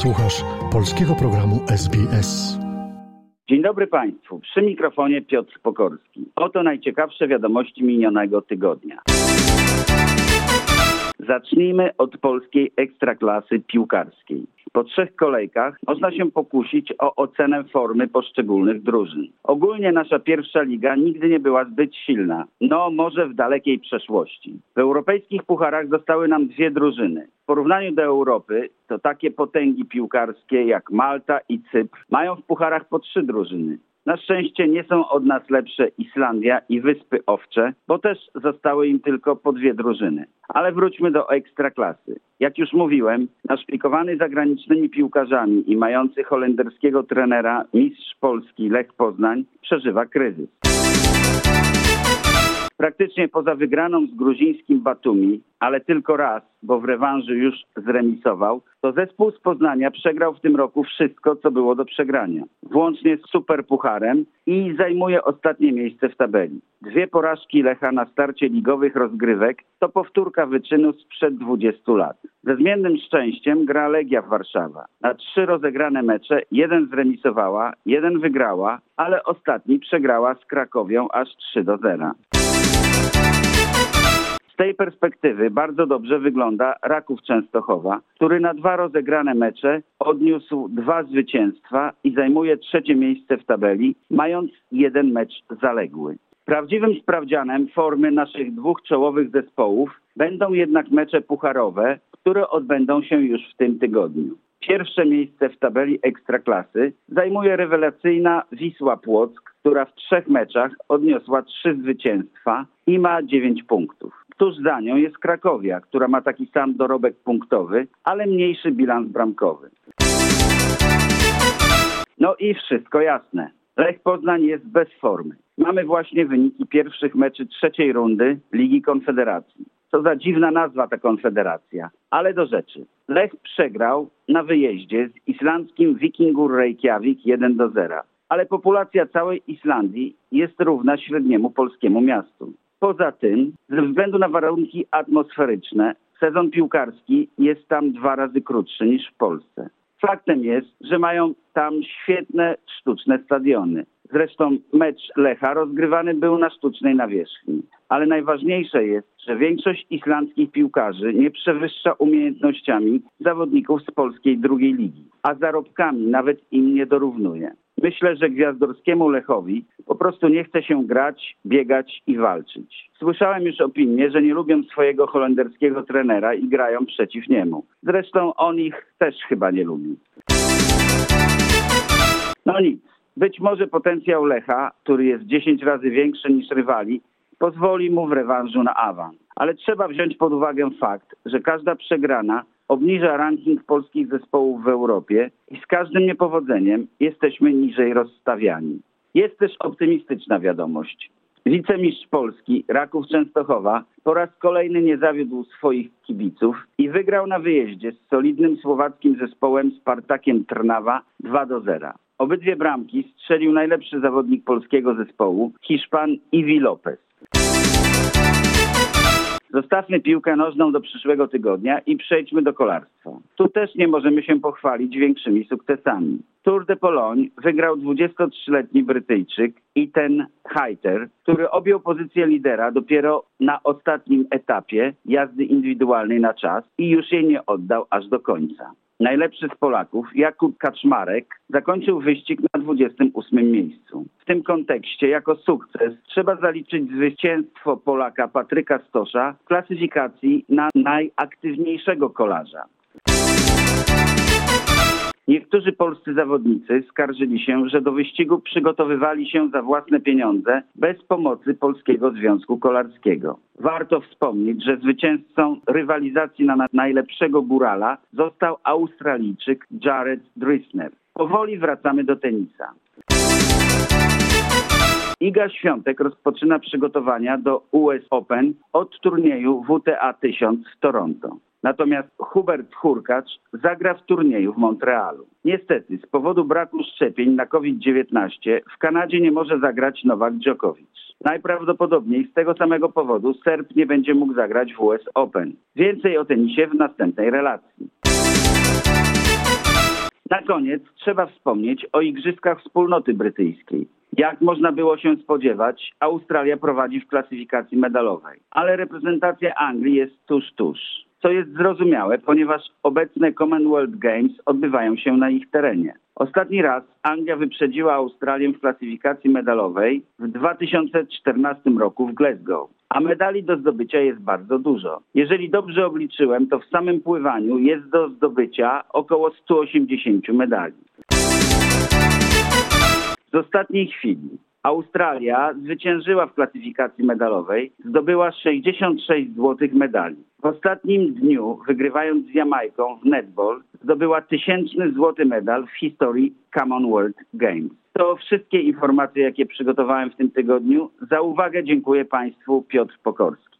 Słuchasz polskiego programu SBS. Dzień dobry Państwu. Przy mikrofonie Piotr Pokorski. Oto najciekawsze wiadomości minionego tygodnia. Zacznijmy od polskiej ekstraklasy piłkarskiej. Po trzech kolejkach można się pokusić o ocenę formy poszczególnych drużyn. Ogólnie nasza pierwsza liga nigdy nie była zbyt silna, no może w dalekiej przeszłości. W europejskich pucharach zostały nam dwie drużyny. W porównaniu do Europy to takie potęgi piłkarskie jak Malta i Cypr mają w pucharach po trzy drużyny. Na szczęście nie są od nas lepsze Islandia i Wyspy Owcze, bo też zostały im tylko po dwie drużyny. Ale wróćmy do ekstraklasy. Jak już mówiłem, naszpikowany zagranicznymi piłkarzami i mający holenderskiego trenera mistrz Polski Lech Poznań przeżywa kryzys. Praktycznie poza wygraną z gruzińskim Batumi, ale tylko raz, bo w rewanżu już zremisował, to zespół z Poznania przegrał w tym roku wszystko, co było do przegrania. Włącznie z superpucharem i zajmuje ostatnie miejsce w tabeli. Dwie porażki Lecha na starcie ligowych rozgrywek to powtórka wyczynu sprzed 20 lat. Ze zmiennym szczęściem gra Legia Warszawa. Na trzy rozegrane mecze jeden zremisowała, jeden wygrała, ale ostatni przegrała z Krakowią aż 3 do 0 tej perspektywy bardzo dobrze wygląda Raków Częstochowa, który na dwa rozegrane mecze odniósł dwa zwycięstwa i zajmuje trzecie miejsce w tabeli, mając jeden mecz zaległy. Prawdziwym sprawdzianem formy naszych dwóch czołowych zespołów będą jednak mecze pucharowe, które odbędą się już w tym tygodniu. Pierwsze miejsce w tabeli Ekstraklasy zajmuje rewelacyjna Wisła Płock, która w trzech meczach odniosła trzy zwycięstwa i ma dziewięć punktów. Tuż za nią jest Krakowia, która ma taki sam dorobek punktowy, ale mniejszy bilans bramkowy. No i wszystko jasne. Lech Poznań jest bez formy. Mamy właśnie wyniki pierwszych meczy trzeciej rundy Ligi Konfederacji. Co za dziwna nazwa ta konfederacja. Ale do rzeczy. Lech przegrał na wyjeździe z islandzkim Vikingur Reykjavik 1 do 0. Ale populacja całej Islandii jest równa średniemu polskiemu miastu. Poza tym, ze względu na warunki atmosferyczne, sezon piłkarski jest tam dwa razy krótszy niż w Polsce. Faktem jest, że mają tam świetne sztuczne stadiony. Zresztą mecz Lecha rozgrywany był na sztucznej nawierzchni. Ale najważniejsze jest, że większość islandzkich piłkarzy nie przewyższa umiejętnościami zawodników z polskiej drugiej ligi, a zarobkami nawet im nie dorównuje. Myślę, że gwiazdorskiemu Lechowi po prostu nie chce się grać, biegać i walczyć. Słyszałem już opinię, że nie lubią swojego holenderskiego trenera i grają przeciw niemu. Zresztą on ich też chyba nie lubi. No nic. Być może potencjał Lecha, który jest 10 razy większy niż rywali, pozwoli mu w rewanżu na awans. Ale trzeba wziąć pod uwagę fakt, że każda przegrana obniża ranking polskich zespołów w Europie i z każdym niepowodzeniem jesteśmy niżej rozstawiani. Jest też optymistyczna wiadomość. Wicemistrz Polski Raków Częstochowa po raz kolejny nie zawiódł swoich kibiców i wygrał na wyjeździe z solidnym słowackim zespołem Spartakiem Trnawa 2 do 0. Obydwie bramki strzelił najlepszy zawodnik polskiego zespołu, Hiszpan Iwi Lopez. Zostawmy piłkę nożną do przyszłego tygodnia i przejdźmy do kolarstwa. Tu też nie możemy się pochwalić większymi sukcesami. Tour de Pologne wygrał 23-letni Brytyjczyk Ethan Heiter, który objął pozycję lidera dopiero na ostatnim etapie jazdy indywidualnej na czas i już jej nie oddał aż do końca. Najlepszy z Polaków, Jakub Kaczmarek, zakończył wyścig na 28 miejscu. W tym kontekście jako sukces trzeba zaliczyć zwycięstwo Polaka Patryka Stosza w klasyfikacji na najaktywniejszego kolarza. Niektórzy polscy zawodnicy skarżyli się, że do wyścigu przygotowywali się za własne pieniądze bez pomocy Polskiego Związku Kolarskiego. Warto wspomnieć, że zwycięzcą rywalizacji na najlepszego górala został Australijczyk Jared Drisner. Powoli wracamy do tenisa. Iga Świątek rozpoczyna przygotowania do US Open od turnieju WTA 1000 w Toronto. Natomiast Hubert Hurkacz zagra w turnieju w Montrealu. Niestety, z powodu braku szczepień na COVID-19 w Kanadzie nie może zagrać Nowak Djokovic. Najprawdopodobniej z tego samego powodu Serb nie będzie mógł zagrać w US Open. Więcej o tenisie w następnej relacji. Na koniec trzeba wspomnieć o Igrzyskach Wspólnoty Brytyjskiej. Jak można było się spodziewać, Australia prowadzi w klasyfikacji medalowej, ale reprezentacja Anglii jest tuż, tuż. Co jest zrozumiałe, ponieważ obecne Commonwealth Games odbywają się na ich terenie. Ostatni raz Anglia wyprzedziła Australię w klasyfikacji medalowej w 2014 roku w Glasgow, a medali do zdobycia jest bardzo dużo. Jeżeli dobrze obliczyłem, to w samym pływaniu jest do zdobycia około 180 medali. Z ostatniej chwili Australia zwyciężyła w klasyfikacji medalowej, zdobyła 66 złotych medali. W ostatnim dniu, wygrywając z Jamajką w netball, zdobyła tysięczny złoty medal w historii Commonwealth Games. To wszystkie informacje, jakie przygotowałem w tym tygodniu. Za uwagę dziękuję Państwu Piotr Pokorski.